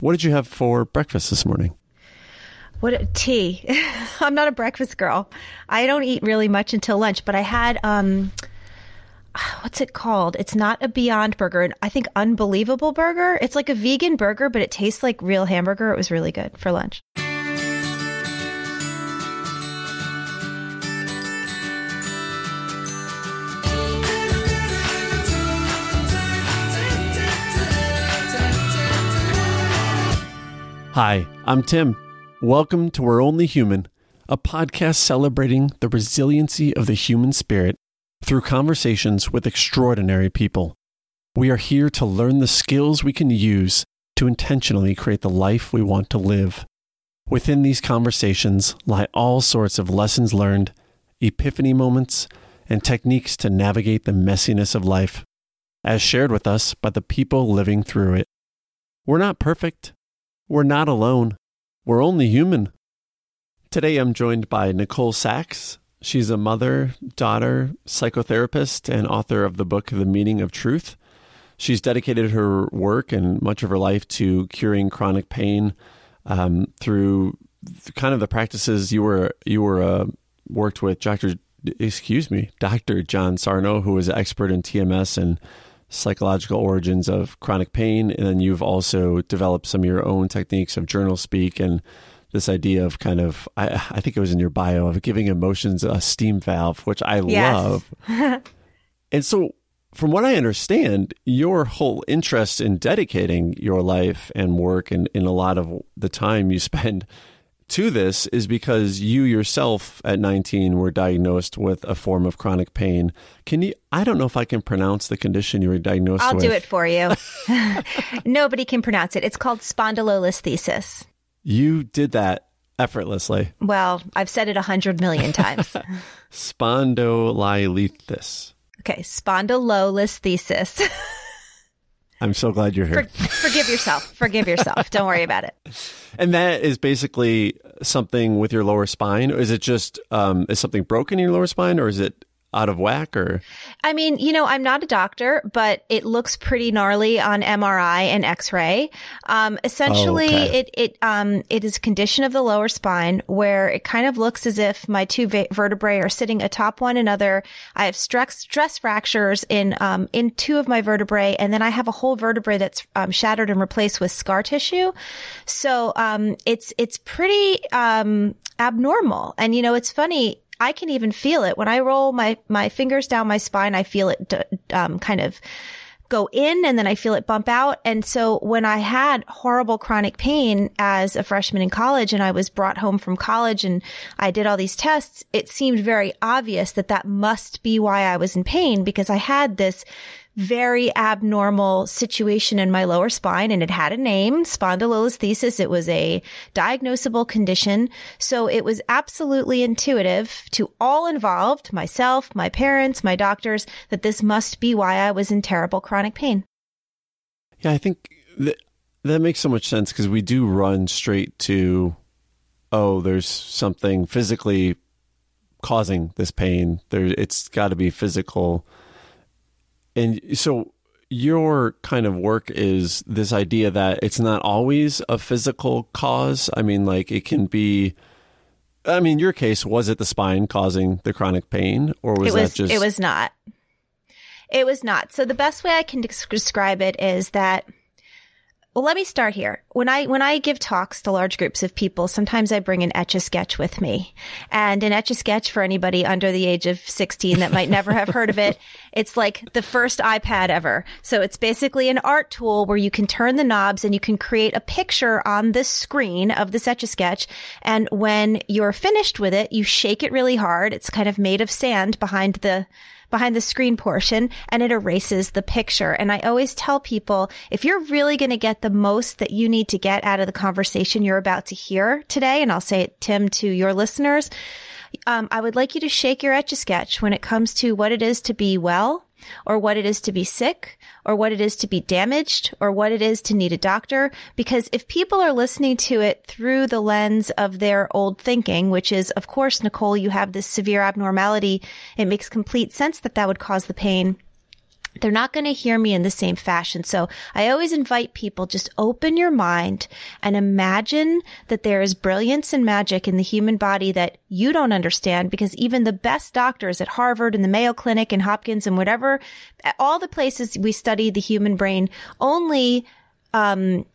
What did you have for breakfast this morning? What tea? I'm not a breakfast girl. I don't eat really much until lunch, but I had um what's it called? It's not a Beyond Burger. and I think Unbelievable Burger. It's like a vegan burger, but it tastes like real hamburger. It was really good for lunch. Hi, I'm Tim. Welcome to We're Only Human, a podcast celebrating the resiliency of the human spirit through conversations with extraordinary people. We are here to learn the skills we can use to intentionally create the life we want to live. Within these conversations lie all sorts of lessons learned, epiphany moments, and techniques to navigate the messiness of life, as shared with us by the people living through it. We're not perfect. We're not alone. We're only human. Today I'm joined by Nicole Sachs. She's a mother, daughter, psychotherapist, and author of the book The Meaning of Truth. She's dedicated her work and much of her life to curing chronic pain um, through kind of the practices you were you were uh, worked with Dr. Excuse me, Dr. John Sarno, who was an expert in TMS and psychological origins of chronic pain. And then you've also developed some of your own techniques of journal speak and this idea of kind of, I, I think it was in your bio, of giving emotions a steam valve, which I Yes. love. and so, from what I understand, your whole interest in dedicating your life and work and in a lot of the time you spend to this is because you yourself at 19 were diagnosed with a form of chronic pain. Can you I don't know if I can pronounce the condition you were diagnosed with? I'll with. do it for you. Nobody can pronounce it. It's called spondylolisthesis. You did that effortlessly. Well, I've said it a hundred million times. Spondylitis. okay, spondylolisthesis. I'm so glad you're here. For, forgive yourself. Forgive yourself. Don't worry about it. and that is basically something with your lower spine. Is it just um, is something broken in your lower spine, or is it out of whack? Or I mean, you know, I'm not a doctor, but it looks pretty gnarly on MRI and X-ray. Um, essentially, Oh, okay. it it um it is a condition of the lower spine where it kind of looks as if my two ve- vertebrae are sitting atop one another. I have stress stress fractures in um in two of my vertebrae, and then I have a whole vertebrae that's um, shattered and replaced with scar tissue. So um, it's it's pretty um abnormal, and you know, it's funny. I can even feel it when I roll my my fingers down my spine. I feel it um, kind of go in and then I feel it bump out. And so when I had horrible chronic pain as a freshman in college and I was brought home from college and I did all these tests, it seemed very obvious that that must be why I was in pain because I had this very abnormal situation in my lower spine and it had a name, spondylolisthesis. It was a diagnosable condition. So it was absolutely intuitive to all involved, myself, my parents, my doctors, that this must be why I was in terrible chronic pain. yeah, I think that that makes so much sense because we do run straight to, oh, there's something physically causing this pain. There, it's got to be physical. And so your kind of work is this idea that it's not always a physical cause. I mean, like it can be. I mean, your case was it the spine causing the chronic pain, or was, it was that just? it was not. It was not. So the best way I can describe it is that well, let me start here. When I when I give talks to large groups of people, sometimes I bring an etch a sketch with me. And an etch a sketch for anybody under the age of 16 that might never have heard of it, it's like the first iPad ever. So it's basically an art tool where you can turn the knobs and you can create a picture on the screen of this etch a sketch. And when you're finished with it, you shake it really hard. It's kind of made of sand behind the behind the screen portion and it erases the picture. And I always tell people if you're really going to get the most that you need to get out of the conversation you're about to hear today, and I'll say it, Tim, to your listeners, um, I would like you to shake your etch a sketch when it comes to what it is to be well or what it is to be sick or what it is to be damaged or what it is to need a doctor. Because if people are listening to it through the lens of their old thinking, which is, of course, Nicole, you have this severe abnormality. It makes complete sense that that would cause the pain. They're not going to hear me in the same fashion. So I always invite people just open your mind and imagine that there is brilliance and magic in the human body that you don't understand because even the best doctors at Harvard and the Mayo Clinic and Hopkins and whatever, all the places we study the human brain only, um,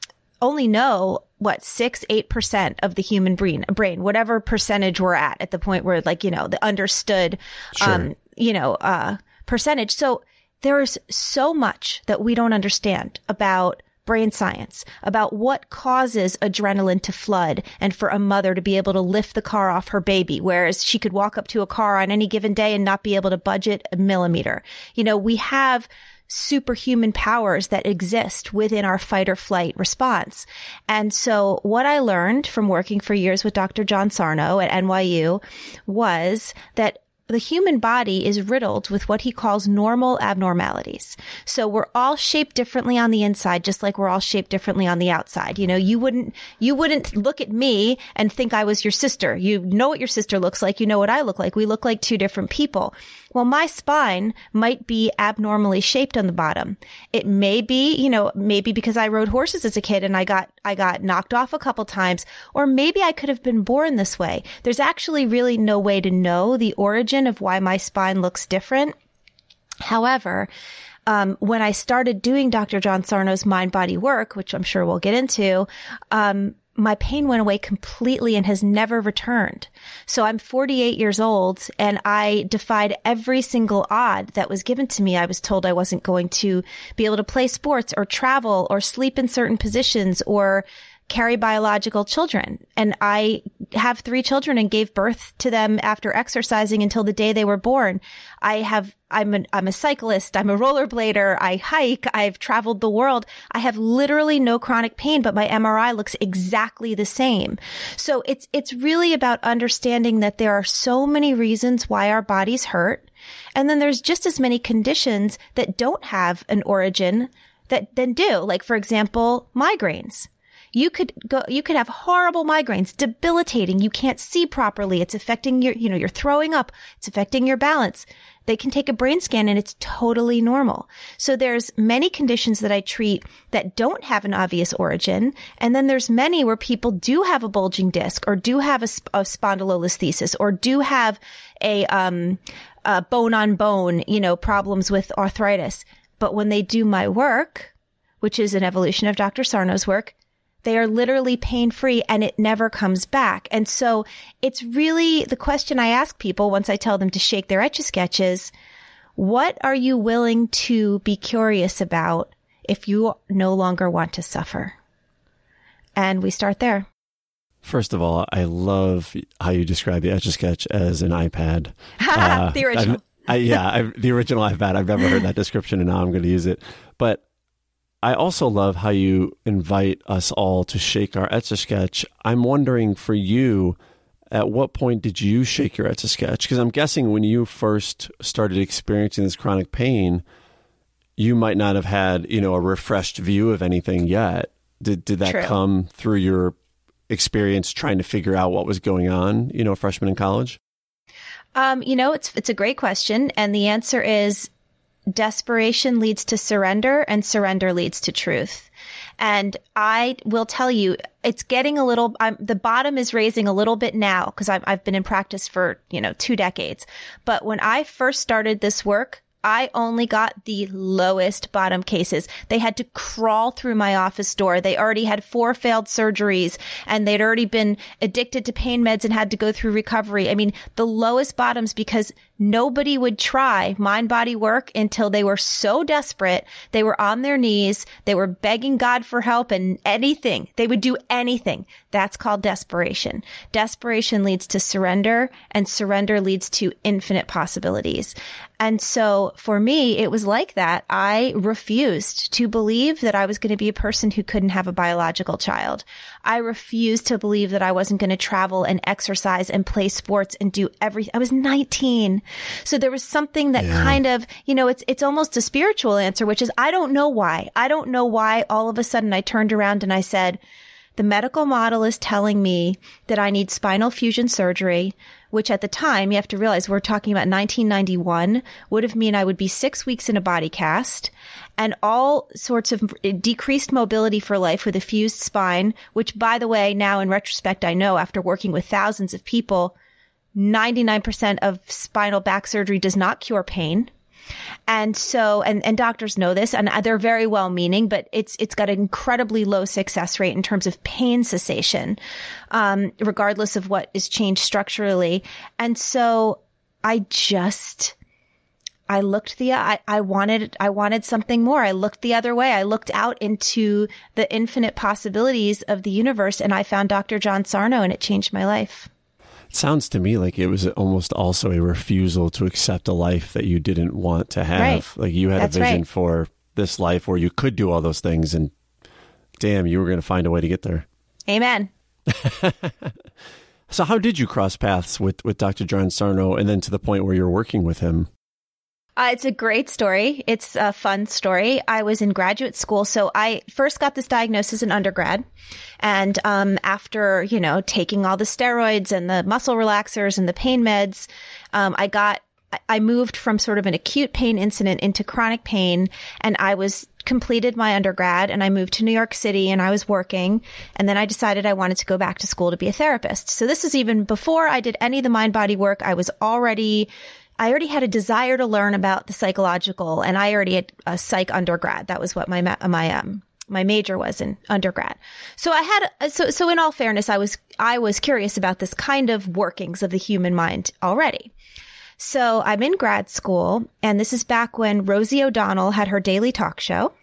only know what six, eight percent of the human brain, brain, whatever percentage we're at at the point where like, you know, the understood, sure. um, you know, uh, percentage. So there is so much that we don't understand about brain science, about what causes adrenaline to flood and for a mother to be able to lift the car off her baby, whereas she could walk up to a car on any given day and not be able to budget a millimeter. You know, we have superhuman powers that exist within our fight or flight response. And so what I learned from working for years with Dr. John Sarno at NYU was that the human body is riddled with what he calls normal abnormalities. So we're all shaped differently on the inside, just like we're all shaped differently on the outside. You know, you wouldn't, you wouldn't look at me and think I was your sister. You know what your sister looks like. You know what I look like. We look like two different people. Well, my spine might be abnormally shaped on the bottom. It may be, you know, maybe because I rode horses as a kid and I got, I got knocked off a couple times, or maybe I could have been born this way. There's actually really no way to know the origin of why my spine looks different. However, um, when I started doing Dr. John Sarno's mind body work, which I'm sure we'll get into, um, my pain went away completely and has never returned. So I'm 48 years old and I defied every single odd that was given to me. I was told I wasn't going to be able to play sports or travel or sleep in certain positions or carry biological children. And I have three children and gave birth to them after exercising until the day they were born. I have, I'm a, I'm a cyclist. I'm a rollerblader. I hike. I've traveled the world. I have literally no chronic pain, but my MRI looks exactly the same. So it's, it's really about understanding that there are so many reasons why our bodies hurt. And then there's just as many conditions that don't have an origin that then do. Like, for example, migraines. You could go, you could have horrible migraines, debilitating. You can't see properly. It's affecting your, you know, you're throwing up. It's affecting your balance. They can take a brain scan and it's totally normal. So there's many conditions that I treat that don't have an obvious origin. And then there's many where people do have a bulging disc or do have a, a spondylolisthesis or do have a, um, a bone on bone, you know, problems with arthritis. But when they do my work, which is an evolution of Dr. Sarno's work, they are literally pain free and it never comes back. And so it's really the question I ask people once I tell them to shake their etch a sketches. What are you willing to be curious about if you no longer want to suffer? And we start there. First of all, I love how you describe the Etch a Sketch as an iPad. uh, the original. I, yeah, I've, the original iPad. I've never heard that description, and now I'm going to use it. But I also love how you invite us all to shake our Etch a Sketch. I'm wondering for you, at what point did you shake your Etch a Sketch? Because I'm guessing when you first started experiencing this chronic pain, you might not have had, you know, a refreshed view of anything yet. Did did that True. come through your experience trying to figure out what was going on, you know, freshman in college? Um, you know, it's it's a great question, and the answer is desperation leads to surrender and surrender leads to truth. And I will tell you, it's getting a little, I'm, the bottom is raising a little bit now because I've, I've been in practice for, you know, two decades. But when I first started this work, I only got the lowest bottom cases. They had to crawl through my office door. They already had four failed surgeries and they'd already been addicted to pain meds and had to go through recovery. I mean, the lowest bottoms because nobody would try mind body work until they were so desperate. They were on their knees. They were begging God for help and anything. They would do anything. That's called desperation. Desperation leads to surrender and surrender leads to infinite possibilities. And so for me, it was like that. I refused to believe that I was going to be a person who couldn't have a biological child. I refused to believe that I wasn't going to travel and exercise and play sports and do everything. I was 19. So there was something that yeah. kind of, you know, it's, it's almost a spiritual answer, which is I don't know why. I don't know why all of a sudden I turned around and I said, The medical model is telling me that I need spinal fusion surgery, which at the time, you have to realize we're talking about 1991, would have mean I would be six weeks in a body cast and all sorts of decreased mobility for life with a fused spine, which by the way, now in retrospect, I know after working with thousands of people, 99% of spinal back surgery does not cure pain. And so, and, and doctors know this and they're very well meaning, but it's, it's got an incredibly low success rate in terms of pain cessation, um, regardless of what is changed structurally. And so I just, I looked the, I, I wanted, I wanted something more. I looked the other way. I looked out into the infinite possibilities of the universe and I found Dr. John Sarno and it changed my life. It sounds to me like it was almost also a refusal to accept a life that you didn't want to have. Right. Like you had That's a vision right. for this life where you could do all those things and damn, you were going to find a way to get there. Amen. So how did you cross paths with, with Dr. John Sarno and then to the point where you're working with him? Uh, it's a great story. It's a fun story. I was in graduate school. So I first got this diagnosis in undergrad. And, um, after, you know, taking all the steroids and the muscle relaxers and the pain meds, um, I got, I moved from sort of an acute pain incident into chronic pain and I was completed my undergrad and I moved to New York City and I was working. And then I decided I wanted to go back to school to be a therapist. So this is even before I did any of the mind body work. I was already I already had a desire to learn about the psychological and I already had a psych undergrad. That was what my, my, um, my major was in undergrad. So I had, so, so in all fairness, I was, I was curious about this kind of workings of the human mind already. So I'm in grad school and this is back when Rosie O'Donnell had her daily talk show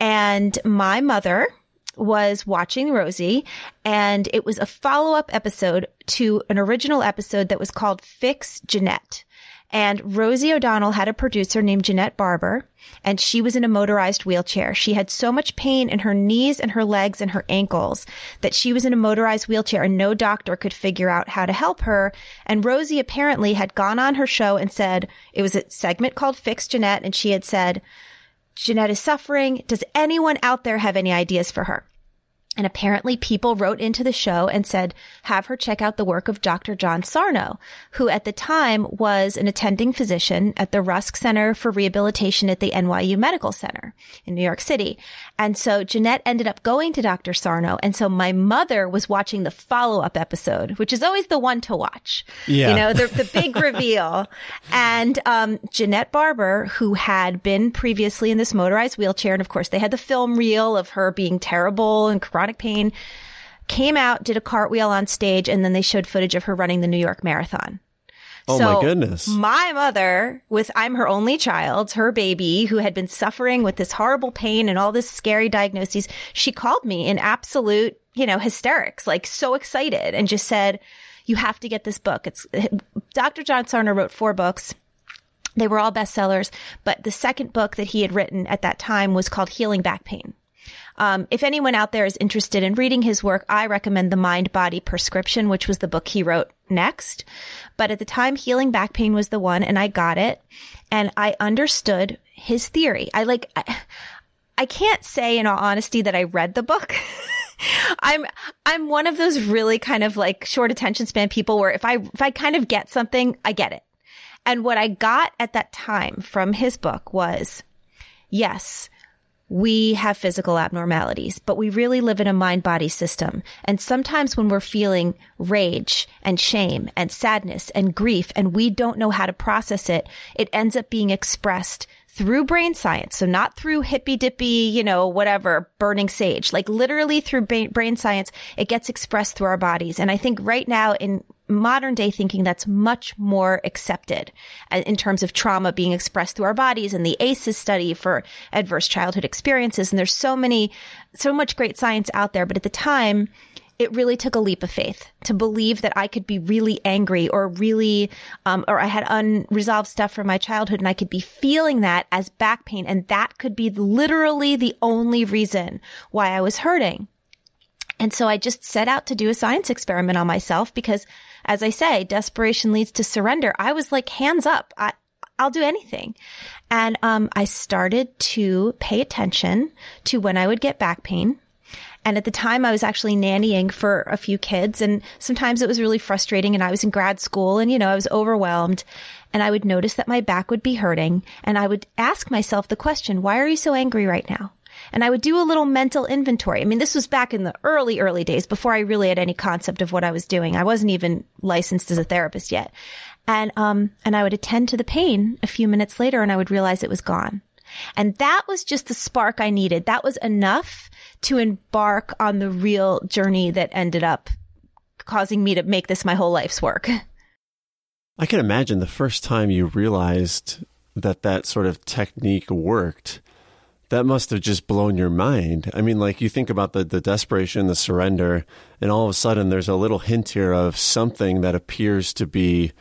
and my mother was watching Rosie and it was a follow up episode to an original episode that was called Fix Jeanette. And Rosie O'Donnell had a producer named Jeanette Barber, and she was in a motorized wheelchair. She had so much pain in her knees and her legs and her ankles that she was in a motorized wheelchair and no doctor could figure out how to help her. And Rosie apparently had gone on her show and said, it was a segment called Fix Jeanette, and she had said, Jeanette is suffering. Does anyone out there have any ideas for her? And apparently people wrote into the show and said, have her check out the work of Dr. John Sarno, who at the time was an attending physician at the Rusk Center for Rehabilitation at the NYU Medical Center in New York City. And so Jeanette ended up going to Dr. Sarno. And so my mother was watching the follow up episode, which is always the one to watch. Yeah. You know, the, the big reveal. And, um, Jeanette Barber, who had been previously in this motorized wheelchair. And of course they had the film reel of her being terrible and chronic pain, came out, did a cartwheel on stage, and then they showed footage of her running the New York Marathon. Oh so my goodness. My mother, with I'm her only child, her baby, who had been suffering with this horrible pain and all this scary diagnoses, she called me in absolute, you know, hysterics, like so excited and just said, you have to get this book. It's Dr. John Sarno wrote four books. They were all bestsellers, but the second book that he had written at that time was called Healing Back Pain. Um, if anyone out there is interested in reading his work, I recommend The Mind Body Prescription, which was the book he wrote next. But at the time, Healing Back Pain was the one, and I got it, and I understood his theory. I like, I, I can't say in all honesty that I read the book. I'm I'm one of those really kind of like short attention span people where if I if I kind of get something, I get it. And what I got at that time from his book was yes, we have physical abnormalities, but we really live in a mind body system. And sometimes when we're feeling rage and shame and sadness and grief and we don't know how to process it, it ends up being expressed through brain science. So not through hippy dippy, you know, whatever, burning sage, like literally through brain science, it gets expressed through our bodies. And I think right now in modern day thinking that's much more accepted uh, in terms of trauma being expressed through our bodies and the ACEs study for adverse childhood experiences. And there's so many, so much great science out there. But at the time, it really took a leap of faith to believe that I could be really angry or really, um, or I had unresolved stuff from my childhood and I could be feeling that as back pain. And that could be literally the only reason why I was hurting. And so I just set out to do a science experiment on myself because as I say, desperation leads to surrender. I was like, hands up. I, I'll do anything. And, um, I started to pay attention to when I would get back pain. And at the time I was actually nannying for a few kids and sometimes it was really frustrating and I was in grad school and, you know, I was overwhelmed and I would notice that my back would be hurting and I would ask myself the question, why are you so angry right now? And I would do a little mental inventory. I mean, this was back in the early, early days before I really had any concept of what I was doing. I wasn't even licensed as a therapist yet. And, um, and I would attend to the pain a few minutes later and I would realize it was gone. And that was just the spark I needed. That was enough to embark on the real journey that ended up causing me to make this my whole life's work. I can imagine the first time you realized that that sort of technique worked. That must have just blown your mind. I mean, like you think about the, the desperation, the surrender, and all of a sudden there's a little hint here of something that appears to be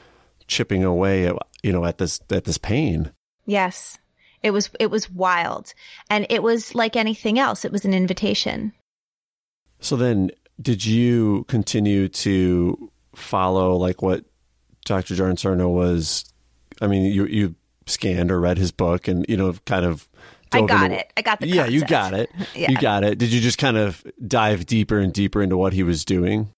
chipping away at, you know, at this, at this pain. Yes. It was, it was wild. And it was like anything else. It was an invitation. So then did you continue to follow like what Dr. Jordan Sarno was, I mean, you, you scanned or read his book and, you know, kind of I got into, it. I got the Yeah, you got it. yeah. You got it. Did you just kind of dive deeper and deeper into what he was doing?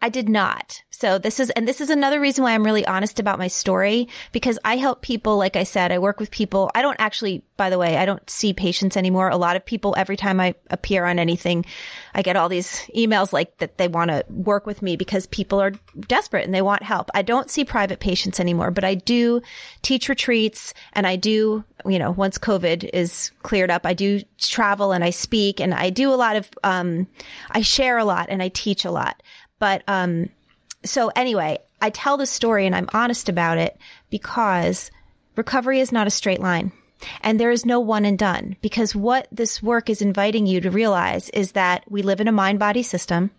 I did not. So this is, and this is another reason why I'm really honest about my story because I help people. Like I said, I work with people. I don't actually, by the way, I don't see patients anymore. A lot of people, every time I appear on anything, I get all these emails like that they want to work with me because people are desperate and they want help. I don't see private patients anymore, but I do teach retreats and I do, you know, once COVID is cleared up, I do travel and I speak and I do a lot of, um, I share a lot and I teach a lot. But, um, so anyway, I tell the story and I'm honest about it because recovery is not a straight line. And there is no one and done because what this work is inviting you to realize is that we live in a mind body system.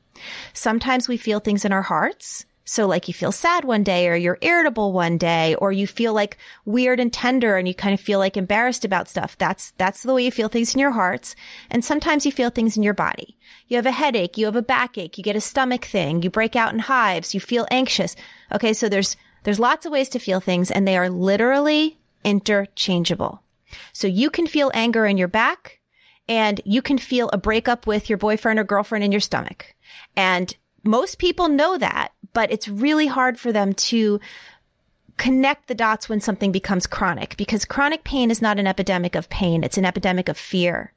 Sometimes we feel things in our hearts so like you feel sad one day or you're irritable one day or you feel like weird and tender and you kind of feel like embarrassed about stuff. That's, that's the way you feel things in your hearts. And sometimes you feel things in your body. You have a headache, you have a backache, you get a stomach thing, you break out in hives, you feel anxious. Okay. So there's, there's lots of ways to feel things and they are literally interchangeable. So you can feel anger in your back and you can feel a breakup with your boyfriend or girlfriend in your stomach. And most people know that, but it's really hard for them to connect the dots when something becomes chronic because chronic pain is not an epidemic of pain. It's an epidemic of fear.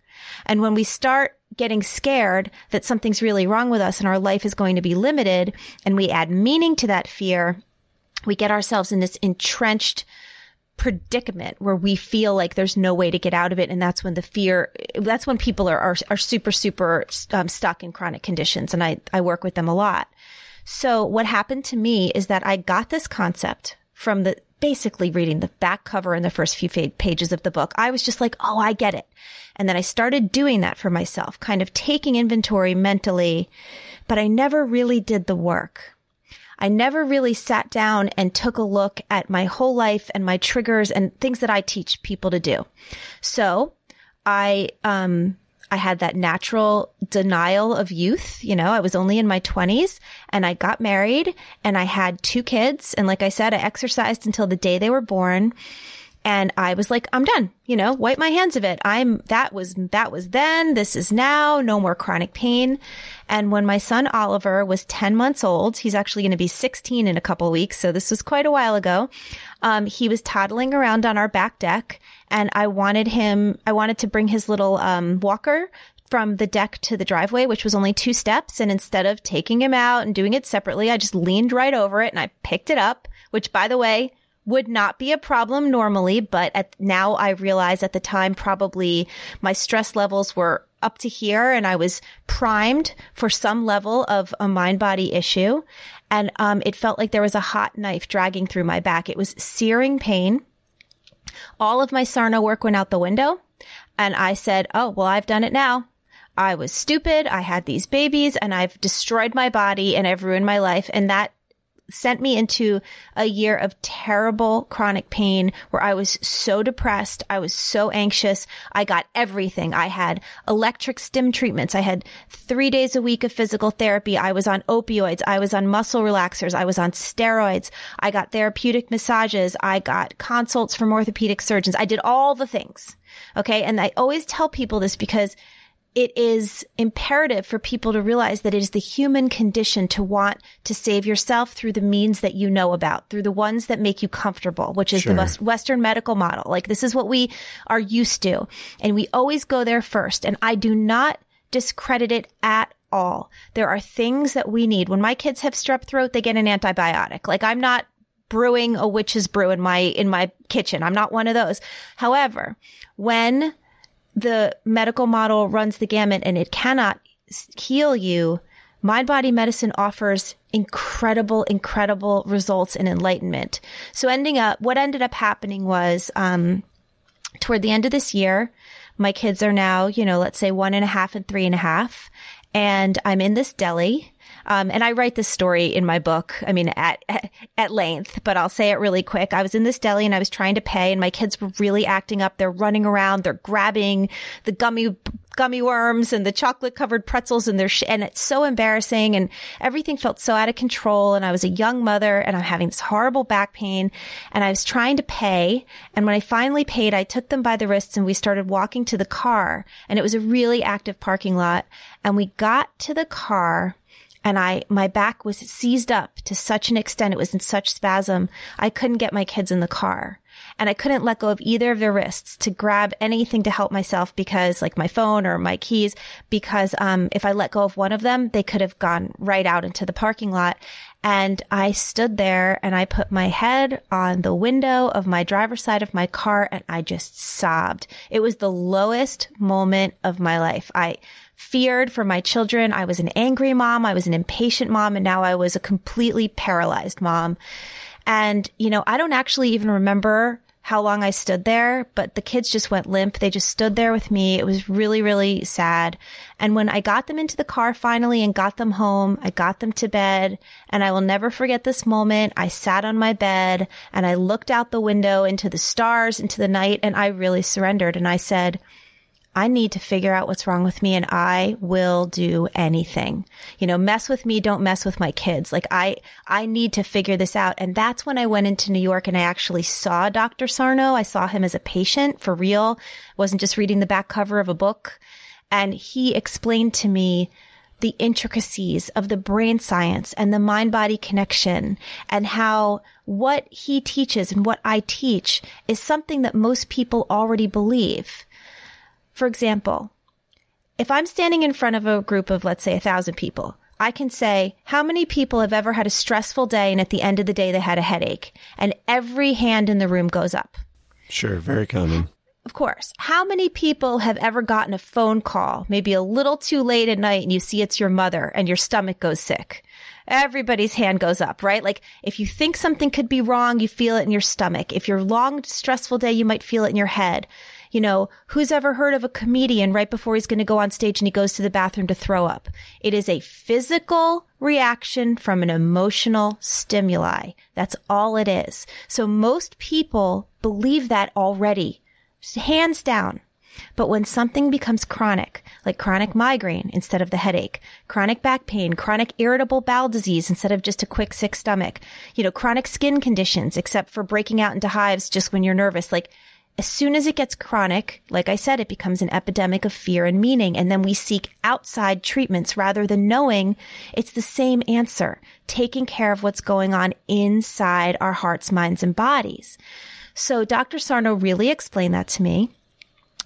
And when we start getting scared that something's really wrong with us and our life is going to be limited and we add meaning to that fear, we get ourselves in this entrenched predicament where we feel like there's no way to get out of it. And that's when the fear, that's when people are, are, are super, super um, stuck in chronic conditions. And I, I work with them a lot. So what happened to me is that I got this concept from the, basically reading the back cover and the first few pages of the book. I was just like, Oh, I get it. And then I started doing that for myself, kind of taking inventory mentally, but I never really did the work. I never really sat down and took a look at my whole life and my triggers and things that I teach people to do. So I, um, I had that natural denial of youth. You know, I was only in my twenties and I got married and I had two kids. And like I said, I exercised until the day they were born. And I was like, I'm done, you know, wipe my hands of it. I'm, that was, that was then. This is now. No more chronic pain. And when my son Oliver was 10 months old, he's actually going to be 16 in a couple weeks. So this was quite a while ago. Um, he was toddling around on our back deck and I wanted him, I wanted to bring his little, um, walker from the deck to the driveway, which was only two steps. And instead of taking him out and doing it separately, I just leaned right over it and I picked it up, which by the way, would not be a problem normally, but at, now I realize at the time probably my stress levels were up to here and I was primed for some level of a mind body issue. And, um, it felt like there was a hot knife dragging through my back. It was searing pain. All of my Sarno work went out the window and I said, Oh, well, I've done it now. I was stupid. I had these babies and I've destroyed my body and I've ruined my life. And that sent me into a year of terrible chronic pain where I was so depressed. I was so anxious. I got everything. I had electric stim treatments. I had three days a week of physical therapy. I was on opioids. I was on muscle relaxers. I was on steroids. I got therapeutic massages. I got consults from orthopedic surgeons. I did all the things. Okay. And I always tell people this because it is imperative for people to realize that it is the human condition to want to save yourself through the means that you know about, through the ones that make you comfortable, which is Sure. the Western medical model. Like this is what we are used to. And we always go there first. And I do not discredit it at all. There are things that we need. When my kids have strep throat, they get an antibiotic. Like I'm not brewing a witch's brew in my in my kitchen. I'm not one of those. However, when the medical model runs the gamut and it cannot heal you, mind body medicine offers incredible, incredible results and enlightenment. So ending up, what ended up happening was, um, toward the end of this year, my kids are now, you know, let's say one and a half and three and a half. And I'm in this deli. Um, and I write this story in my book. I mean, at, at, length, but I'll say it really quick. I was in this deli and I was trying to pay and my kids were really acting up. They're running around. They're grabbing the gummy, gummy worms and the chocolate covered pretzels and they're, sh- and it's so embarrassing and everything felt so out of control. And I was a young mother and I'm having this horrible back pain and I was trying to pay. And when I finally paid, I took them by the wrists and we started walking to the car and it was a really active parking lot. And we got to the car and I, my back was seized up to such an extent. It was in such spasm. I couldn't get my kids in the car and I couldn't let go of either of their wrists to grab anything to help myself because like my phone or my keys, because, um, if I let go of one of them, they could have gone right out into the parking lot. And I stood there and I put my head on the window of my driver's side of my car and I just sobbed. It was the lowest moment of my life. I, feared for my children. I was an angry mom. I was an impatient mom. And now I was a completely paralyzed mom. And, you know, I don't actually even remember how long I stood there, but the kids just went limp. They just stood there with me. It was really, really sad. And when I got them into the car finally and got them home, I got them to bed and I will never forget this moment. I sat on my bed and I looked out the window into the stars, into the night, and I really surrendered. And I said, I need to figure out what's wrong with me and I will do anything. You know, mess with me, don't mess with my kids. Like I, I need to figure this out. And that's when I went into New York and I actually saw Dr. Sarno. I saw him as a patient for real. Wasn't just reading the back cover of a book. And he explained to me the intricacies of the brain science and the mind body connection and how what he teaches and what I teach is something that most people already believe. For example, if I'm standing in front of a group of, let's say, a thousand people, I can say, how many people have ever had a stressful day and at the end of the day they had a headache? And every hand in the room goes up. Sure, very common. Of course. How many people have ever gotten a phone call, maybe a little too late at night, and you see it's your mother and your stomach goes sick? Everybody's hand goes up, right? Like if you think something could be wrong, you feel it in your stomach. If you're long, stressful day, you might feel it in your head. You know, who's ever heard of a comedian right before he's going to go on stage and he goes to the bathroom to throw up? It is a physical reaction from an emotional stimuli. That's all it is. So most people believe that already, hands down. But when something becomes chronic, like chronic migraine instead of the headache, chronic back pain, chronic irritable bowel disease instead of just a quick sick stomach, you know, chronic skin conditions except for breaking out into hives just when you're nervous, like as soon as it gets chronic, like I said, it becomes an epidemic of fear and meaning. And then we seek outside treatments rather than knowing it's the same answer, taking care of what's going on inside our hearts, minds, and bodies. So Dr. Sarno really explained that to me.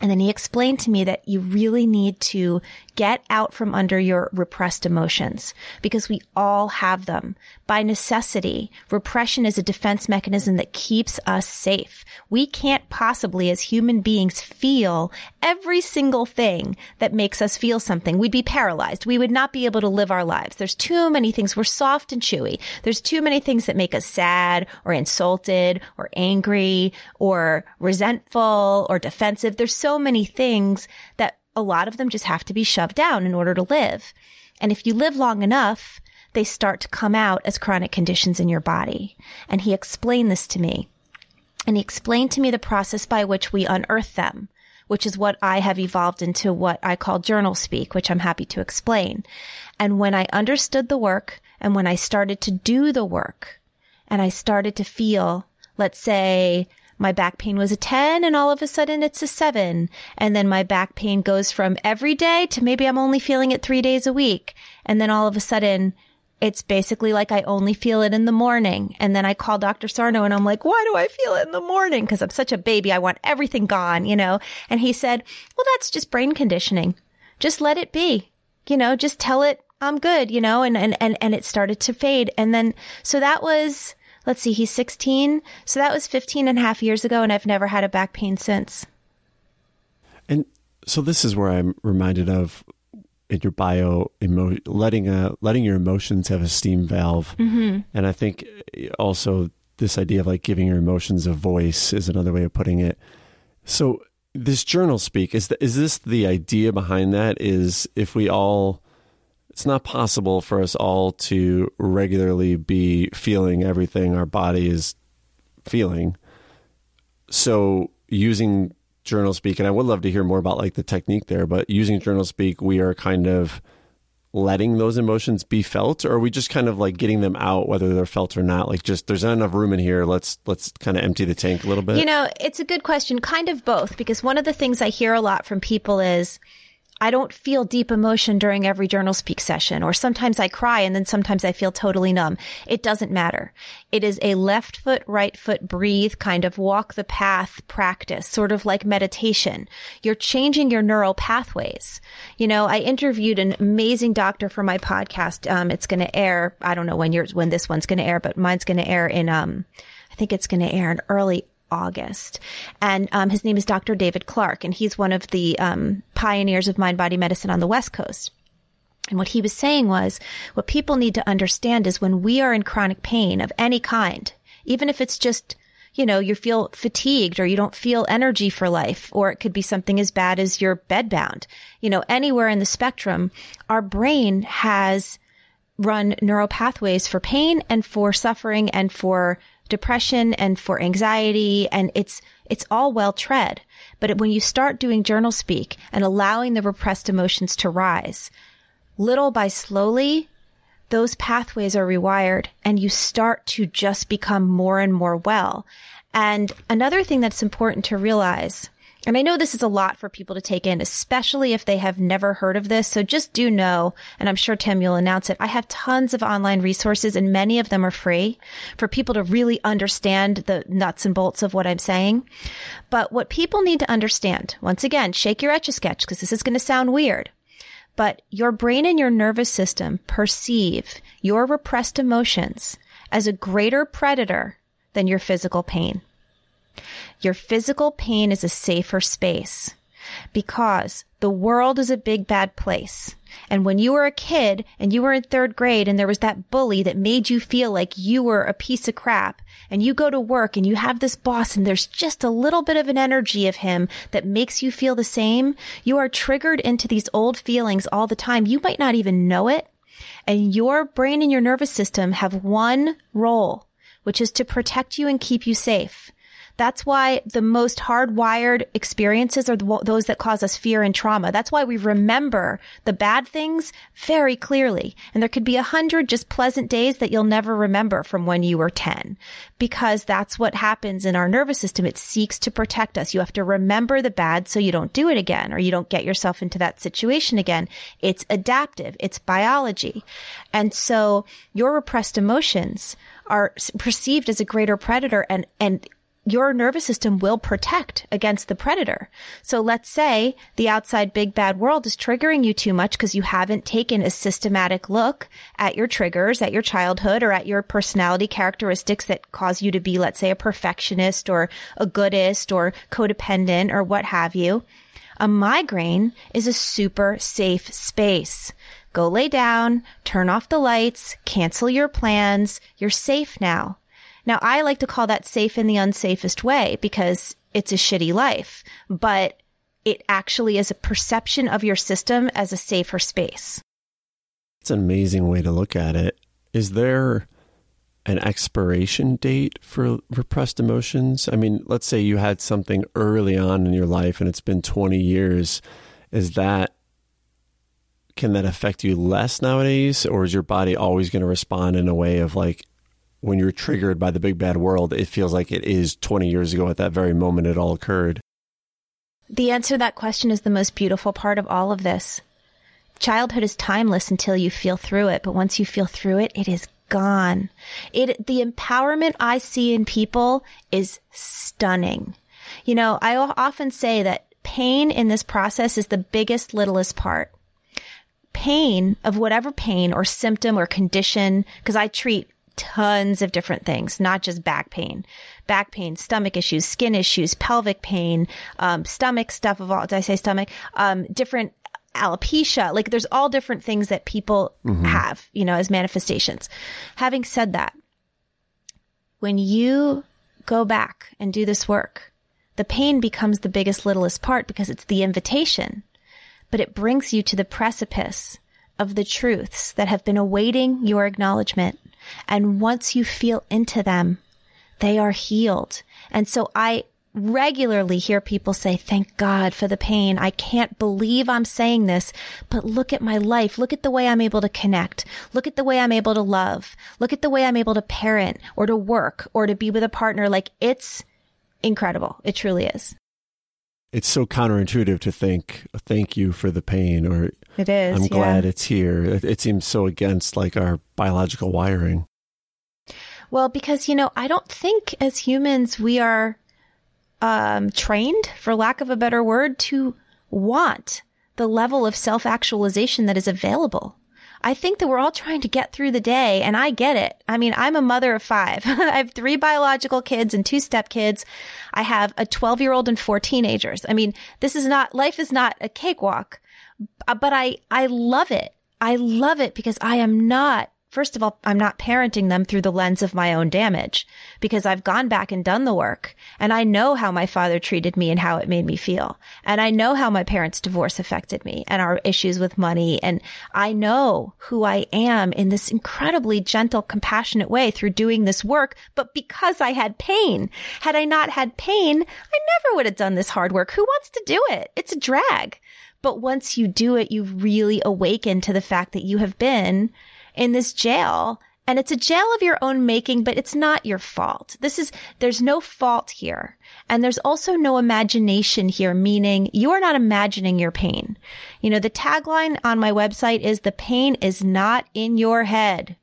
And then he explained to me that you really need to get out from under your repressed emotions because we all have them. By necessity, repression is a defense mechanism that keeps us safe. We can't possibly, as human beings, feel every single thing that makes us feel something. We'd be paralyzed. We would not be able to live our lives. There's too many things. We're soft and chewy. There's too many things that make us sad or insulted or angry or resentful or defensive. There's so many things that a lot of them just have to be shoved down in order to live. And if you live long enough, they start to come out as chronic conditions in your body. And he explained this to me. And he explained to me the process by which we unearth them, which is what I have evolved into what I call journal speak, which I'm happy to explain. And when I understood the work and when I started to do the work and I started to feel, let's say, my back pain was a 10 and all of a sudden it's a 7. And then my back pain goes from every day to maybe I'm only feeling it three days a week. And then all of a sudden it's basically like I only feel it in the morning. And then I call Dr. Sarno and I'm like, why do I feel it in the morning? Cause I'm such a baby. I want everything gone, you know? And he said, well, that's just brain conditioning. Just let it be, you know, just tell it I'm good, you know, and, and, and, and it started to fade. And then, so that was, let's see, he's 16. So that was 15 and a half years ago. And I've never had a back pain since. And so this is where I'm reminded of in your bio emo- letting a letting your emotions have a steam valve mm-hmm. and i think also this idea of like giving your emotions a voice is another way of putting it so this journal speak is the, is this the idea behind that is if we all it's not possible for us all to regularly be feeling everything our body is feeling. So using journal speak and i would love to hear more about like the technique there but using journal speak we are kind of letting those emotions be felt or are we just kind of like getting them out whether they're felt or not? Like just there's not enough room in here. Let's let's kind of empty the tank a little bit. You know it's a good question. Kind of both because one of the things i hear a lot from people is I don't feel deep emotion during every journal speak session, or sometimes I cry and then sometimes I feel totally numb. It doesn't matter. It is a left foot, right foot, breathe kind of walk the path practice, sort of like meditation. You're changing your neural pathways. You know, I interviewed an amazing doctor for my podcast. Um, it's going to air. I don't know when yours, when this one's going to air, but mine's going to air in, um, I think it's going to air in early August. And um, his name is Dr. David Clarke, and he's one of the um, pioneers of mind body medicine on the West Coast. And what he was saying was what people need to understand is when we are in chronic pain of any kind, even if it's just you know, you feel fatigued or you don't feel energy for life, or it could be something as bad as you're bedbound. You know, anywhere in the spectrum, our brain has run neural pathways for pain and for suffering and for depression and for anxiety and it's it's all well tread. But when you start doing journal speak and allowing the repressed emotions to rise little by slowly those pathways are rewired and you start to just become more and more well. And another thing that's important to realize and I know this is a lot for people to take in, especially if they have never heard of this. So just do know, and I'm sure Tim, you'll announce it. I have tons of online resources and many of them are free for people to really understand the nuts and bolts of what I'm saying. But what people need to understand, once again, shake your etch a sketch because this is going to sound weird. But your brain and your nervous system perceive your repressed emotions as a greater predator than your physical pain. Your physical pain is a safer space because the world is a big bad place. And when you were a kid and you were in third grade and there was that bully that made you feel like you were a piece of crap and you go to work and you have this boss and there's just a little bit of an energy of him that makes you feel the same, you are triggered into these old feelings all the time. You might not even know it. And your brain and your nervous system have one role, which is to protect you and keep you safe. That's why the most hardwired experiences are the, those that cause us fear and trauma. That's why we remember the bad things very clearly. And there could be a hundred just pleasant days that you'll never remember from when you were 10 because that's what happens in our nervous system. It seeks to protect us. You have to remember the bad so you don't do it again or you don't get yourself into that situation again. It's adaptive. It's biology. And so your repressed emotions are perceived as a greater predator and, and your nervous system will protect against the predator. So let's say the outside big bad world is triggering you too much because you haven't taken a systematic look at your triggers, at your childhood, or at your personality characteristics that cause you to be, let's say, a perfectionist or a goodist or codependent or what have you. A migraine is a super safe space. Go lay down, turn off the lights, cancel your plans. You're safe now. Now, I like to call that safe in the unsafest way because it's a shitty life, but it actually is a perception of your system as a safer space. It's an amazing way to look at it. Is there an expiration date for repressed emotions? I mean, let's say you had something early on in your life and it's been 20 years. Is that can that affect you less nowadays or is your body always going to respond in a way of like when you're triggered by the big bad world, it feels like it is 20 years ago at that very moment it all occurred? The answer to that question is the most beautiful part of all of this. Childhood is timeless until you feel through it, but once you feel through it, it is gone. It, the empowerment I see in people is stunning. You know, I often say that pain in this process is the biggest, littlest part. Pain of whatever pain or symptom or condition, because I treat tons of different things, not just back pain, back pain, stomach issues, skin issues, pelvic pain, um, stomach stuff of all, did I say stomach? Um, different alopecia. Like there's all different things that people mm-hmm. have, you know, as manifestations. Having said that, when you go back and do this work, the pain becomes the biggest, littlest part because it's the invitation, but it brings you to the precipice of the truths that have been awaiting your acknowledgement and once you feel into them, they are healed. And so I regularly hear people say, thank God for the pain. I can't believe I'm saying this, but look at my life. Look at the way I'm able to connect. Look at the way I'm able to love. Look at the way I'm able to parent or to work or to be with a partner. Like it's incredible. It truly is. It's so counterintuitive to think, thank you for the pain or it is. I'm glad yeah. it's here. It, it seems so against like our biological wiring. Well, because, you know, I don't think as humans we are um, trained, for lack of a better word, to want the level of self actualization that is available. I think that we're all trying to get through the day and I get it. I mean, I'm a mother of five. I have three biological kids and two step kids. I have a 12 year old and four teenagers. I mean, this is not, life is not a cakewalk, uh, but I, I love it. I love it because I am not First of all, I'm not parenting them through the lens of my own damage because I've gone back and done the work and I know how my father treated me and how it made me feel. And I know how my parents' divorce affected me and our issues with money. And I know who I am in this incredibly gentle, compassionate way through doing this work. But because I had pain, had I not had pain, I never would have done this hard work. Who wants to do it? It's a drag. But once you do it, you really awaken to the fact that you have been in this jail and it's a jail of your own making, but it's not your fault. This is, there's no fault here. And there's also no imagination here, meaning you are not imagining your pain. You know, the tagline on my website is the pain is not in your head,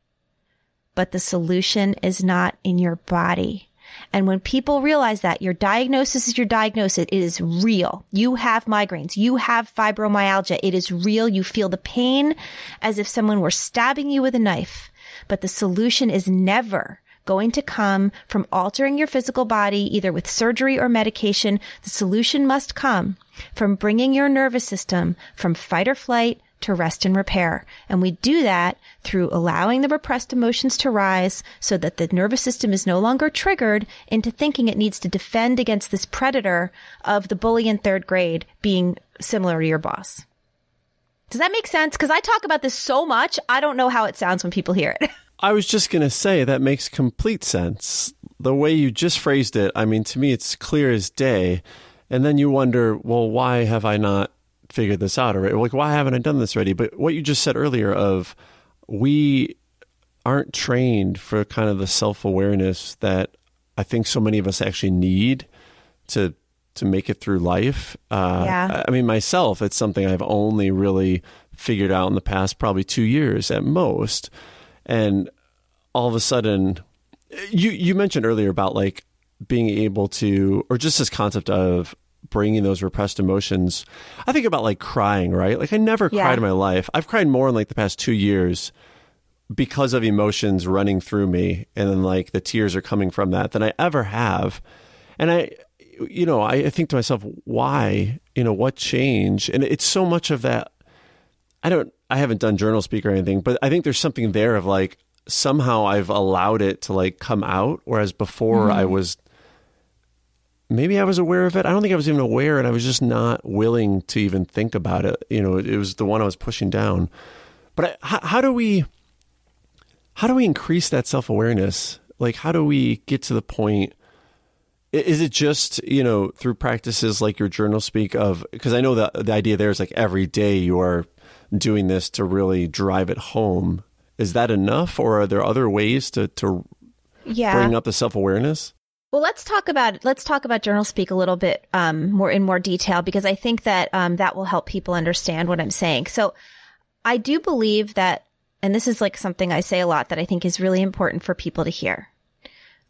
but the solution is not in your body. And when people realize that your diagnosis is your diagnosis, it is real. You have migraines. You have fibromyalgia. It is real. You feel the pain as if someone were stabbing you with a knife. But the solution is never going to come from altering your physical body, either with surgery or medication. The solution must come from bringing your nervous system from fight or flight to rest and repair. And we do that through allowing the repressed emotions to rise so that the nervous system is no longer triggered into thinking it needs to defend against this predator of the bully in third grade being similar to your boss. Does that make sense? Because I talk about this so much, I don't know how it sounds when people hear it. I was just going to say that makes complete sense. The way you just phrased it, I mean, to me, it's clear as day. And then you wonder, well, why have I not figured this out already. Like, why haven't I done this already? But what you just said earlier of we aren't trained for kind of the self awareness that I think so many of us actually need to to make it through life. Uh, yeah. I mean, myself, it's something I've only really figured out in the past probably two years at most, and all of a sudden, you you mentioned earlier about like being able to, or just this concept of bringing those repressed emotions. I think about like crying, right? Like I never yeah. cried in my life. I've cried more in like the past two years because of emotions running through me and then like the tears are coming from that than I ever have. And I, you know, I think to myself, why, you know, what change? And it's so much of that. I don't, I haven't done journal speak or anything, but I think there's something there of like, somehow I've allowed it to like come out. Whereas before mm-hmm. I was maybe I was aware of it. I don't think I was even aware, and I was just not willing to even think about it. You know, it, it was the one I was pushing down. But I, how, how do we, how do we increase that self awareness? Like, how do we get to the point? Is it just you know through practices like your journal speak of? Because I know that the idea there is like every day you are doing this to really drive it home. Is that enough, or are there other ways to to Yeah. bring up the self awareness? Well, let's talk about let's talk about journal speak a little bit um, more in more detail because I think that um, that will help people understand what I'm saying. So, I do believe that, and this is like something I say a lot that I think is really important for people to hear.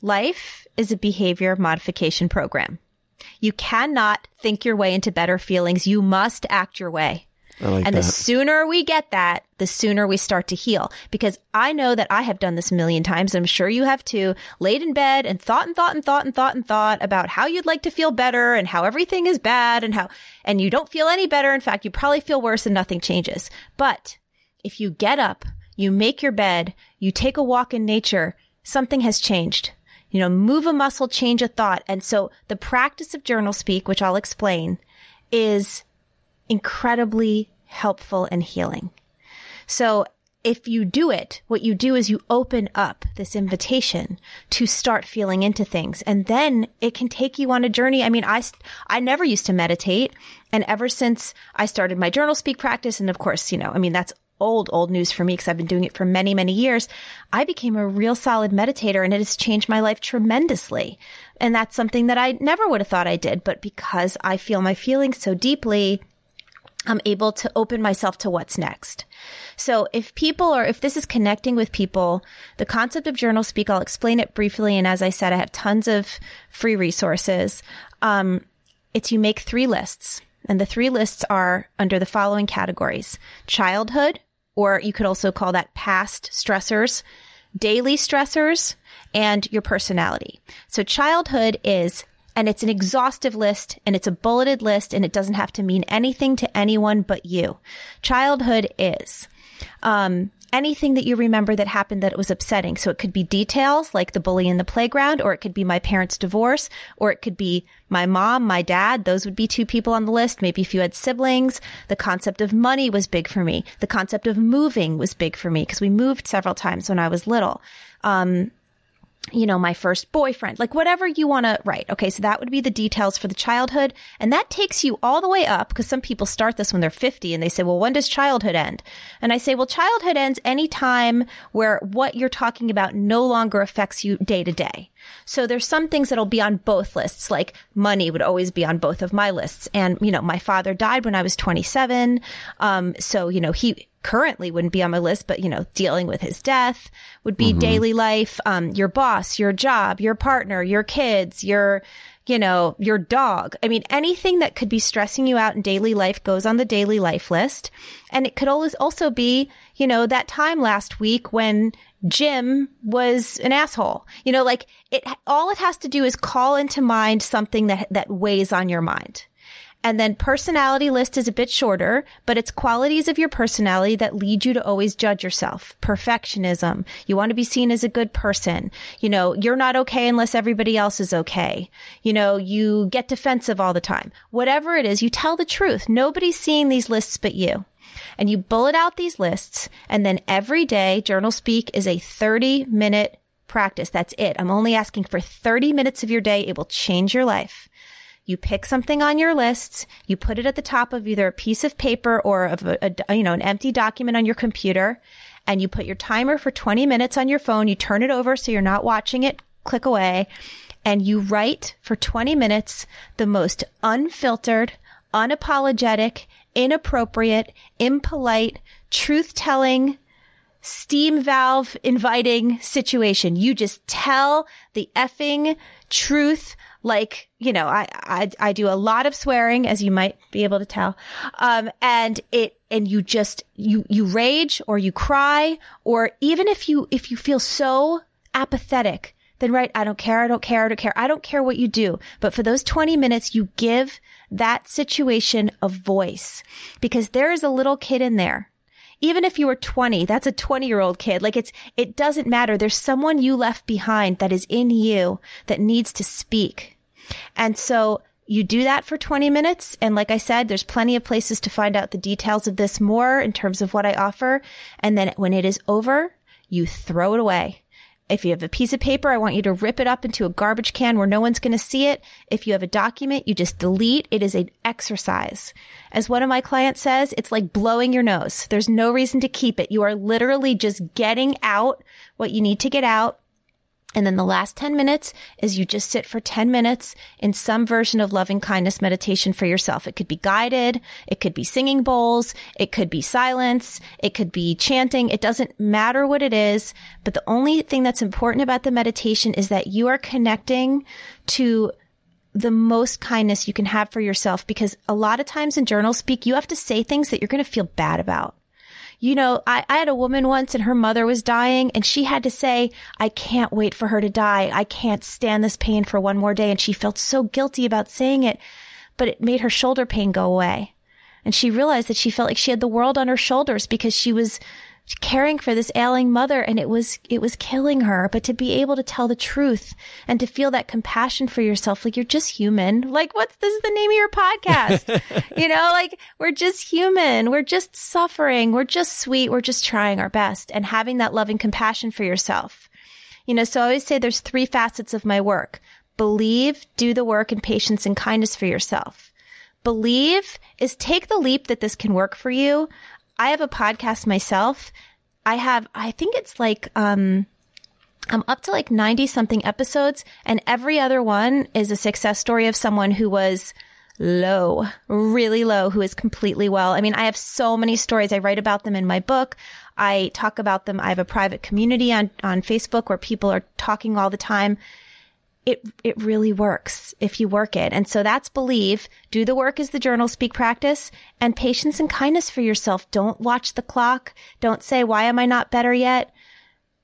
Life is a behavior modification program. You cannot think your way into better feelings. You must act your way. Like and that. the sooner we get that, the sooner we start to heal. Because I know that I have done this a million times. And I'm sure you have too. Laid in bed and thought and thought and thought and thought and thought about how you'd like to feel better and how everything is bad and how, and you don't feel any better. In fact, you probably feel worse and nothing changes. But if you get up, you make your bed, you take a walk in nature, something has changed. You know, move a muscle, change a thought. And so the practice of journal speak, which I'll explain, is incredibly helpful and healing. So if you do it, what you do is you open up this invitation to start feeling into things and then it can take you on a journey. I mean, I, I never used to meditate. And ever since I started my journal speak practice, and of course, you know, I mean, that's old, old news for me because I've been doing it for many, many years. I became a real solid meditator and it has changed my life tremendously. And that's something that I never would have thought I did. But because I feel my feelings so deeply, I'm able to open myself to what's next. So if people or if this is connecting with people, the concept of journal speak, I'll explain it briefly. And as I said, I have tons of free resources. Um, it's you make three lists and the three lists are under the following categories, childhood, or you could also call that past stressors, daily stressors, and your personality. So childhood is and it's an exhaustive list and it's a bulleted list and it doesn't have to mean anything to anyone but you. Childhood is, um, anything that you remember that happened that was upsetting. So it could be details like the bully in the playground, or it could be my parents' divorce, or it could be my mom, my dad. Those would be two people on the list. Maybe if you had siblings, the concept of money was big for me. The concept of moving was big for me because we moved several times when I was little. Um, you know, my first boyfriend, like whatever you want to write. Okay. So that would be the details for the childhood. And that takes you all the way up because some people start this when they're 50 and they say, well, when does childhood end? And I say, well, childhood ends any time where what you're talking about no longer affects you day to day. So there's some things that'll be on both lists, like money would always be on both of my lists. And, you know, my father died when I was 27. Um, so, you know, he, currently wouldn't be on my list, but you know, dealing with his death would be mm-hmm. daily life. Um, your boss, your job, your partner, your kids, your, you know, your dog. I mean, anything that could be stressing you out in daily life goes on the daily life list. And it could always also be, you know, that time last week when Jim was an asshole. You know, like it, all it has to do is call into mind something that, that weighs on your mind. And then personality list is a bit shorter, but it's qualities of your personality that lead you to always judge yourself. Perfectionism. You want to be seen as a good person. You know, you're not okay unless everybody else is okay. You know, you get defensive all the time. Whatever it is, you tell the truth. Nobody's seeing these lists but you. And you bullet out these lists and then every day journal speak is a 30 minute practice. That's it. I'm only asking for 30 minutes of your day. It will change your life. You pick something on your list, you put it at the top of either a piece of paper or of a, a, you know, an empty document on your computer, and you put your timer for 20 minutes on your phone. You turn it over so you're not watching it click away, and you write for 20 minutes the most unfiltered, unapologetic, inappropriate, impolite, truth telling, steam valve inviting situation. You just tell the effing truth like, you know, I, I, I do a lot of swearing, as you might be able to tell. Um, and it, and you just, you, you rage or you cry, or even if you, if you feel so apathetic, then right, I don't care, I don't care, I don't care, I don't care what you do. But for those 20 minutes, you give that situation a voice because there is a little kid in there even if you were 20, that's a 20 year old kid. Like it's, it doesn't matter. There's someone you left behind that is in you that needs to speak. And so you do that for 20 minutes. And like I said, there's plenty of places to find out the details of this more in terms of what I offer. And then when it is over, you throw it away. If you have a piece of paper, I want you to rip it up into a garbage can where no one's going to see it. If you have a document, you just delete. It is an exercise. As one of my clients says, it's like blowing your nose. There's no reason to keep it. You are literally just getting out what you need to get out And then the last 10 minutes is you just sit for 10 minutes in some version of loving kindness meditation for yourself. It could be guided. It could be singing bowls. It could be silence. It could be chanting. It doesn't matter what it is. But the only thing that's important about the meditation is that you are connecting to the most kindness you can have for yourself because a lot of times in journal speak, you have to say things that you're going to feel bad about you know, I, I had a woman once and her mother was dying and she had to say, I can't wait for her to die. I can't stand this pain for one more day. And she felt so guilty about saying it, but it made her shoulder pain go away. And she realized that she felt like she had the world on her shoulders because she was caring for this ailing mother and it was it was killing her. But to be able to tell the truth and to feel that compassion for yourself like you're just human. Like what's this is the name of your podcast. You know like we're just human. We're just suffering. We're just sweet. We're just trying our best and having that loving compassion for yourself. You know so i always say there's three facets of my work. Believe do the work and patience and kindness for yourself. Believe is take the leap that this can work for you I have a podcast myself. I have, I think it's like, um, I'm up to like 90 something episodes and every other one is a success story of someone who was low, really low, who is completely well. I mean, I have so many stories. I write about them in my book. I talk about them. I have a private community on, on Facebook where people are talking all the time it it really works if you work it. And so that's believe. Do the work is the journal speak practice and patience and kindness for yourself. Don't watch the clock. Don't say why am I not better yet?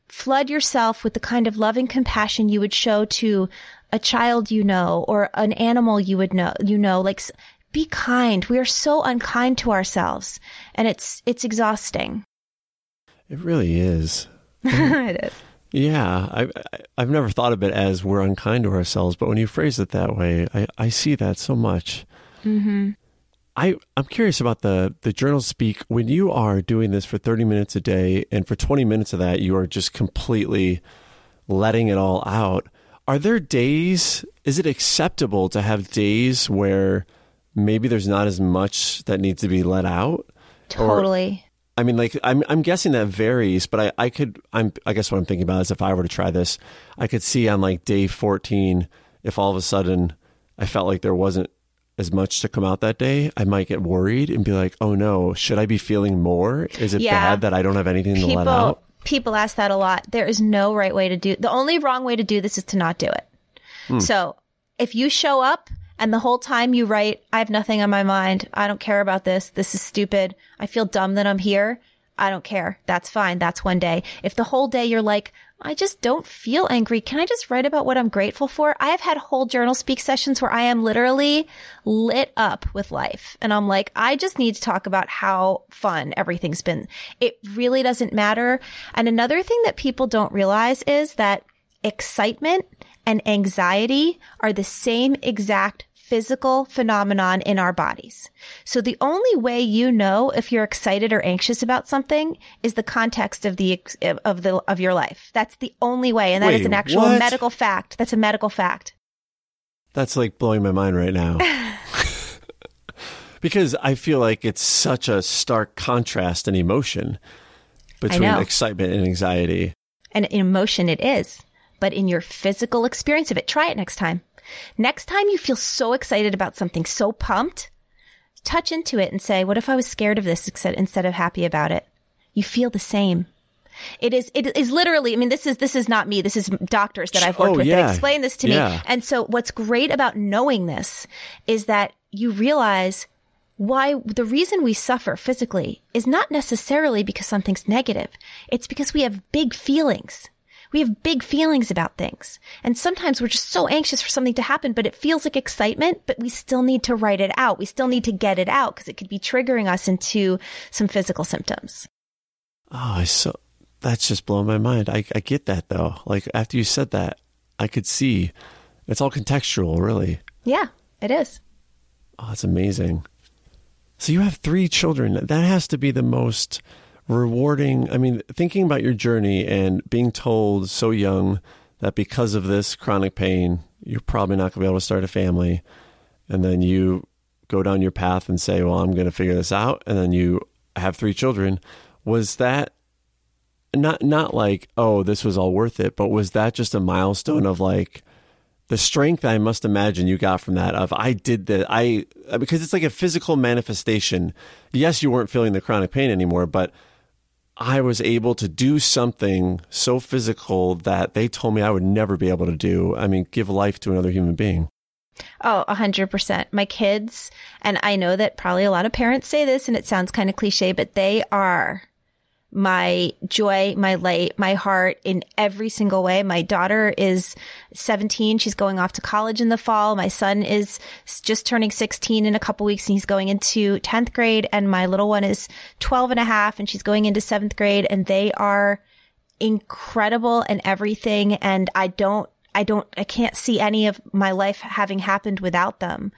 Flood yourself with the kind of loving compassion you would show to a child you know or an animal you would know, you know, like be kind. We are so unkind to ourselves and it's it's exhausting. It really is. it is. Yeah, I, I've never thought of it as we're unkind to ourselves, but when you phrase it that way, I, I see that so much. Mm-hmm. I, I'm curious about the, the journal speak. When you are doing this for 30 minutes a day, and for 20 minutes of that, you are just completely letting it all out. Are there days, is it acceptable to have days where maybe there's not as much that needs to be let out? Totally. I mean, like I'm I'm guessing that varies, but I, I could I'm I guess what I'm thinking about is if I were to try this, I could see on like day 14 if all of a sudden I felt like there wasn't as much to come out that day, I might get worried and be like, oh no, should I be feeling more? Is it yeah. bad that I don't have anything people, to let out? People ask that a lot. There is no right way to do. The only wrong way to do this is to not do it. Hmm. So if you show up and the whole time you write, I have nothing on my mind. I don't care about this. This is stupid. I feel dumb that I'm here. I don't care. That's fine. That's one day. If the whole day you're like, I just don't feel angry. Can I just write about what I'm grateful for? I have had whole journal speak sessions where I am literally lit up with life. And I'm like, I just need to talk about how fun everything's been. It really doesn't matter. And another thing that people don't realize is that excitement and anxiety are the same exact physical phenomenon in our bodies. So the only way you know if you're excited or anxious about something is the context of the of the of your life. That's the only way and that Wait, is an actual what? medical fact. That's a medical fact. That's like blowing my mind right now. because I feel like it's such a stark contrast in emotion between excitement and anxiety. And emotion it is but in your physical experience of it. Try it next time. Next time you feel so excited about something, so pumped, touch into it and say, what if I was scared of this instead of happy about it? You feel the same. It is, it is literally, I mean, this is, this is not me. This is doctors that I've worked oh, with yeah. that explain this to yeah. me. And so what's great about knowing this is that you realize why the reason we suffer physically is not necessarily because something's negative. It's because we have big feelings. We have big feelings about things. And sometimes we're just so anxious for something to happen, but it feels like excitement, but we still need to write it out. We still need to get it out because it could be triggering us into some physical symptoms. Oh, I so that's just blowing my mind. I, I get that though. Like after you said that, I could see it's all contextual, really. Yeah, it is. Oh, it's amazing. So you have three children. That has to be the most rewarding. I mean, thinking about your journey and being told so young that because of this chronic pain, you're probably not going to be able to start a family. And then you go down your path and say, well, I'm going to figure this out. And then you have three children. Was that not not like oh this was all worth it, but was that just a milestone of like the strength I must imagine you got from that of I did that I because it's like a physical manifestation. Yes, you weren't feeling the chronic pain anymore, but I was able to do something so physical that they told me I would never be able to do. I mean, give life to another human being. Oh, a hundred percent. My kids, and I know that probably a lot of parents say this and it sounds kind of cliche, but they are my joy, my light, my heart in every single way. My daughter is 17. She's going off to college in the fall. My son is just turning 16 in a couple weeks and he's going into 10th grade. And my little one is 12 and a half and she's going into seventh grade and they are incredible and everything. And I don't, I don't, I can't see any of my life having happened without them.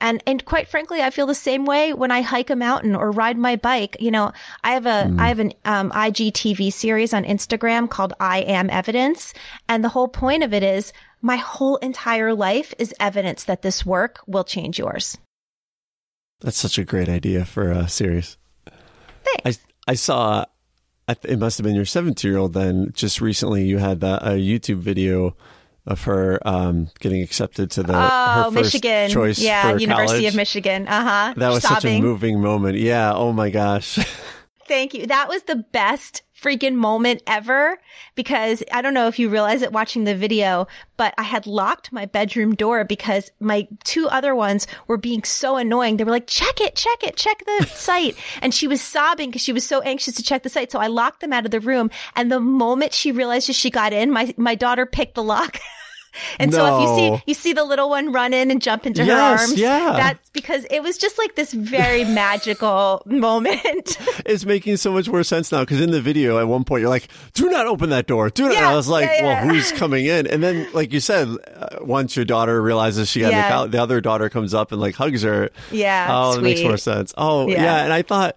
And, and quite frankly, I feel the same way when I hike a mountain or ride my bike. You know, I have a, mm. I have an, um, IGTV series on Instagram called I am evidence. And the whole point of it is my whole entire life is evidence that this work will change yours. That's such a great idea for a series. Thanks. I, I saw, it must have been your 17 year old then, just recently you had a YouTube video of her um, getting accepted to the oh Michigan choice yeah University college. of Michigan uh huh that was Sobbing. such a moving moment yeah oh my gosh thank you that was the best freaking moment ever because I don't know if you realize it watching the video, but I had locked my bedroom door because my two other ones were being so annoying. They were like, check it, check it, check the site. And she was sobbing because she was so anxious to check the site. So I locked them out of the room. And the moment she realized she got in, my, my daughter picked the lock. And no. so if you see you see the little one run in and jump into yes, her arms, yeah. that's because it was just like this very magical moment. It's making so much more sense now because in the video at one point you're like, "Do not open that door." Do not. Yeah, I was like, yeah, yeah. "Well, who's coming in?" And then, like you said, uh, once your daughter realizes she got yeah. the, the other daughter comes up and like hugs her. Yeah. Oh, it makes more sense. Oh, yeah. And I thought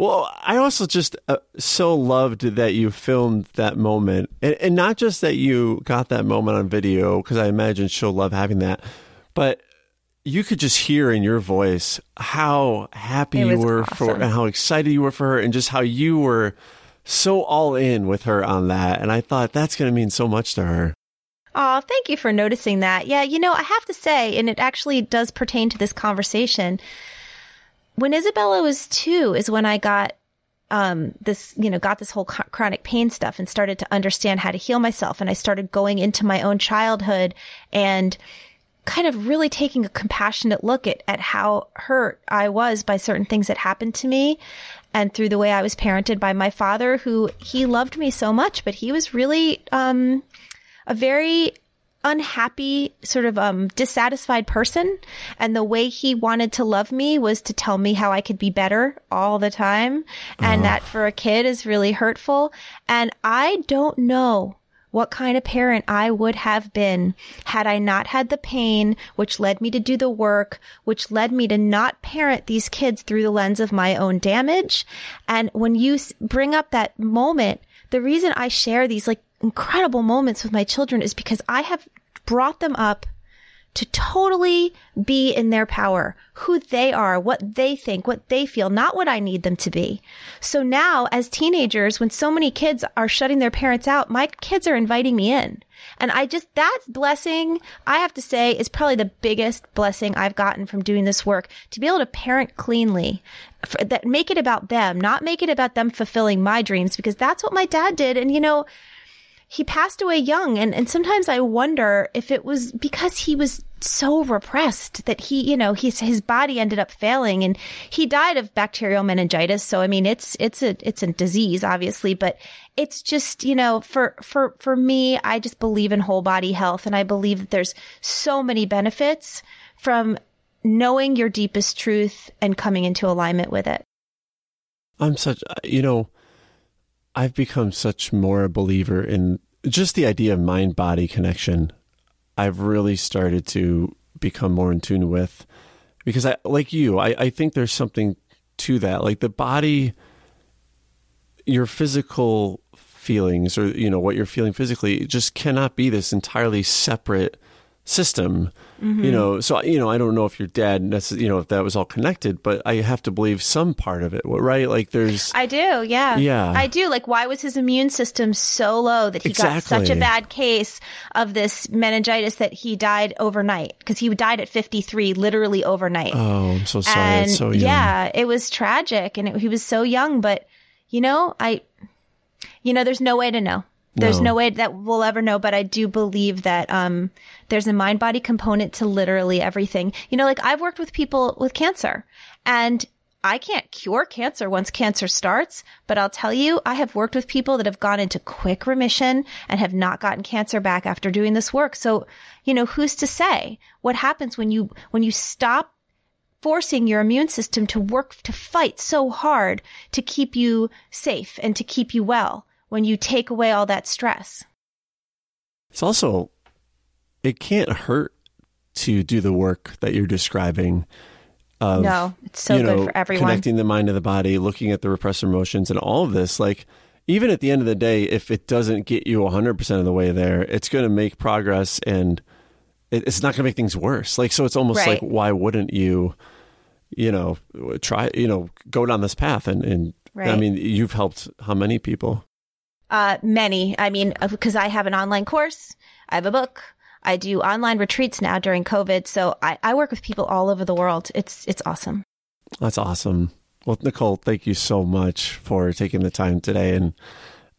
well, I also just uh, so loved that you filmed that moment, and, and not just that you got that moment on video, because I imagine she'll love having that, but you could just hear in your voice how happy you were awesome. for, and how excited you were for her, and just how you were so all in with her on that. And I thought that's going to mean so much to her. Oh, thank you for noticing that. Yeah, you know, I have to say, and it actually does pertain to this conversation when Isabella was two is when I got um, this, you know, got this whole chronic pain stuff and started to understand how to heal myself. And I started going into my own childhood and kind of really taking a compassionate look at, at how hurt I was by certain things that happened to me and through the way I was parented by my father, who he loved me so much, but he was really, um, a very unhappy, sort of um, dissatisfied person. And the way he wanted to love me was to tell me how I could be better all the time. And that for a kid is really hurtful. And I don't know what kind of parent I would have been had I not had the pain, which led me to do the work, which led me to not parent these kids through the lens of my own damage. And when you bring up that moment, the reason I share these like incredible moments with my children is because I have brought them up to totally be in their power, who they are, what they think, what they feel, not what I need them to be. So now as teenagers, when so many kids are shutting their parents out, my kids are inviting me in. And I just, that blessing, I have to say, is probably the biggest blessing I've gotten from doing this work to be able to parent cleanly, that make it about them, not make it about them fulfilling my dreams, because that's what my dad did. And you know, he passed away young. And, and sometimes I wonder if it was because he was so repressed that he, you know, his, his body ended up failing and he died of bacterial meningitis. So, I mean, it's, it's a, it's a disease, obviously, but it's just, you know, for, for, for me, I just believe in whole body health. And I believe that there's so many benefits from knowing your deepest truth and coming into alignment with it. I'm such, you know, I've become such more a believer in just the idea of mind body connection. I've really started to become more in tune with because I like you, I, I think there's something to that. Like the body your physical feelings or you know what you're feeling physically just cannot be this entirely separate system Mm-hmm. You know, so you know, I don't know if your dad, necess- you know, if that was all connected, but I have to believe some part of it, right? Like there's, I do, yeah. Yeah. I do. Like, why was his immune system so low that he got such a bad case of this meningitis that he died overnight? Because he died at 53, literally overnight. oh, I'm so sorry. and it's so young. yeah, it was tragic, and it, he was so young. But you know, I, you know, there's no way to know. There's No. no way that we'll ever know. But I do believe that um, there's a mind body component to literally everything. You know, like I've worked with people with cancer, and I can't cure cancer once cancer starts, but I'll tell you, I have worked with people that have gone into quick remission and have not gotten cancer back after doing this work. So, you know, who's to say what happens when you, when you stop forcing your immune system to work to fight so hard to keep you safe and to keep you well when you take away all that stress. It's also, it can't hurt to do the work that you're describing. Of, no, it's so you good for everyone. Connecting the mind to the body, looking at the repressed emotions, and all of this. Like, even at the end of the day, if it doesn't get you 100% of the way there, it's going to make progress and it's not going to make things worse. Like, so it's almost like, why wouldn't you, you know, try, you know, go down this path? And, and I mean, you've helped how many people? Uh, many. I mean, because I have an online course, I have a book. I do online retreats now during COVID, so I, I work with people all over the world. It's it's awesome. That's awesome. Well, Nicole, thank you so much for taking the time today, and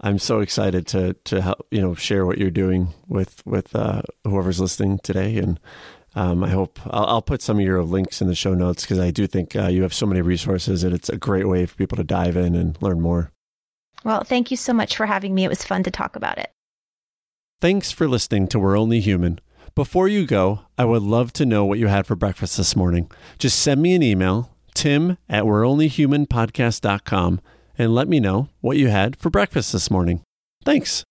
I'm so excited to to help you know share what you're doing with with uh, whoever's listening today, and um, I hope I'll, I'll put some of your links in the show notes because I do think uh, you have so many resources, and it's a great way for people to dive in and learn more. Well, thank you so much for having me. It was fun to talk about it. Thanks for listening to We're Only Human. Before you go, I would love to know what you had for breakfast this morning. Just send me an email, tim at we're only human podcast.com, and let me know what you had for breakfast this morning. Thanks.